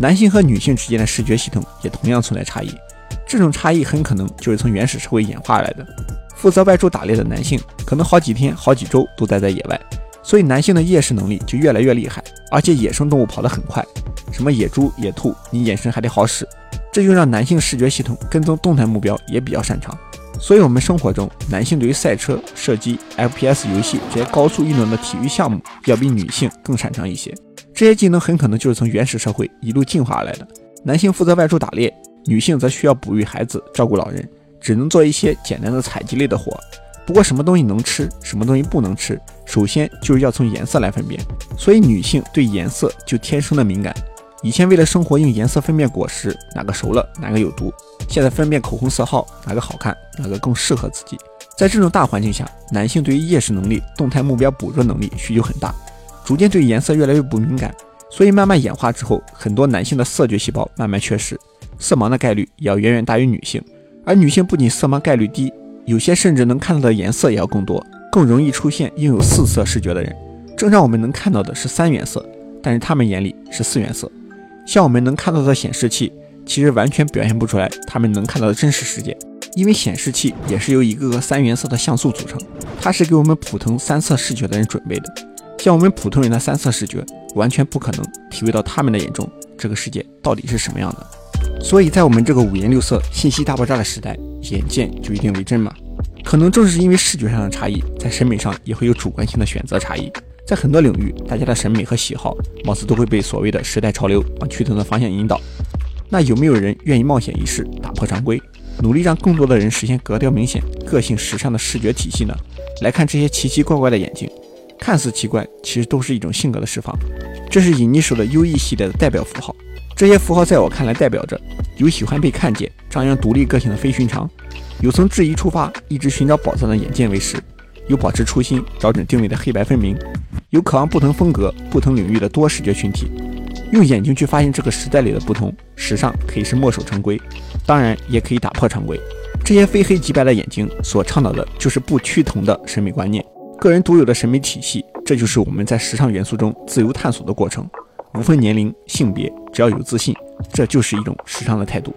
男性和女性之间的视觉系统也同样存在差异，这种差异很可能就是从原始社会演化而来的。负责外出打猎的男性可能好几天、好几周都待在野外，所以男性的夜视能力就越来越厉害，而且野生动物跑得很快，什么野猪、野兔，你眼神还得好使，这就让男性视觉系统跟踪动态目标也比较擅长。所以，我们生活中男性对于赛车、射击、FPS 游戏这些高速运动的体育项目要比女性更擅长一些。这些技能很可能就是从原始社会一路进化而来的。男性负责外出打猎，女性则需要哺育孩子、照顾老人，只能做一些简单的采集类的活。不过，什么东西能吃，什么东西不能吃，首先就是要从颜色来分辨。所以，女性对颜色就天生的敏感。以前为了生活用颜色分辨果实，哪个熟了，哪个有毒。现在分辨口红色号，哪个好看，哪个更适合自己。在这种大环境下，男性对于夜视能力、动态目标捕捉能力需求很大，逐渐对颜色越来越不敏感。所以慢慢演化之后，很多男性的色觉细胞慢慢缺失，色盲的概率也要远远大于女性。而女性不仅色盲概率低，有些甚至能看到的颜色也要更多，更容易出现拥有四色视觉的人。正常我们能看到的是三原色，但是他们眼里是四原色。像我们能看到的显示器，其实完全表现不出来他们能看到的真实世界，因为显示器也是由一个个三原色的像素组成，它是给我们普通三色视觉的人准备的。像我们普通人的三色视觉，完全不可能体会到他们的眼中这个世界到底是什么样的。所以在我们这个五颜六色、信息大爆炸的时代，眼见就一定为真吗？可能正是因为视觉上的差异，在审美上也会有主观性的选择差异。在很多领域，大家的审美和喜好貌似都会被所谓的时代潮流往趋同的方向引导。那有没有人愿意冒险一试，打破常规，努力让更多的人实现格调明显、个性时尚的视觉体系呢？来看这些奇奇怪怪的眼睛，看似奇怪，其实都是一种性格的释放。这是隐尼手的 U E 系列的代表符号。这些符号在我看来，代表着有喜欢被看见、张扬独立个性的非寻常，有从质疑出发，一直寻找宝藏的眼见为实，有保持初心、找准定位的黑白分明。有渴望不同风格、不同领域的多视觉群体，用眼睛去发现这个时代里的不同。时尚可以是墨守成规，当然也可以打破常规。这些非黑即白的眼睛所倡导的就是不趋同的审美观念，个人独有的审美体系。这就是我们在时尚元素中自由探索的过程，无分年龄、性别，只要有自信，这就是一种时尚的态度。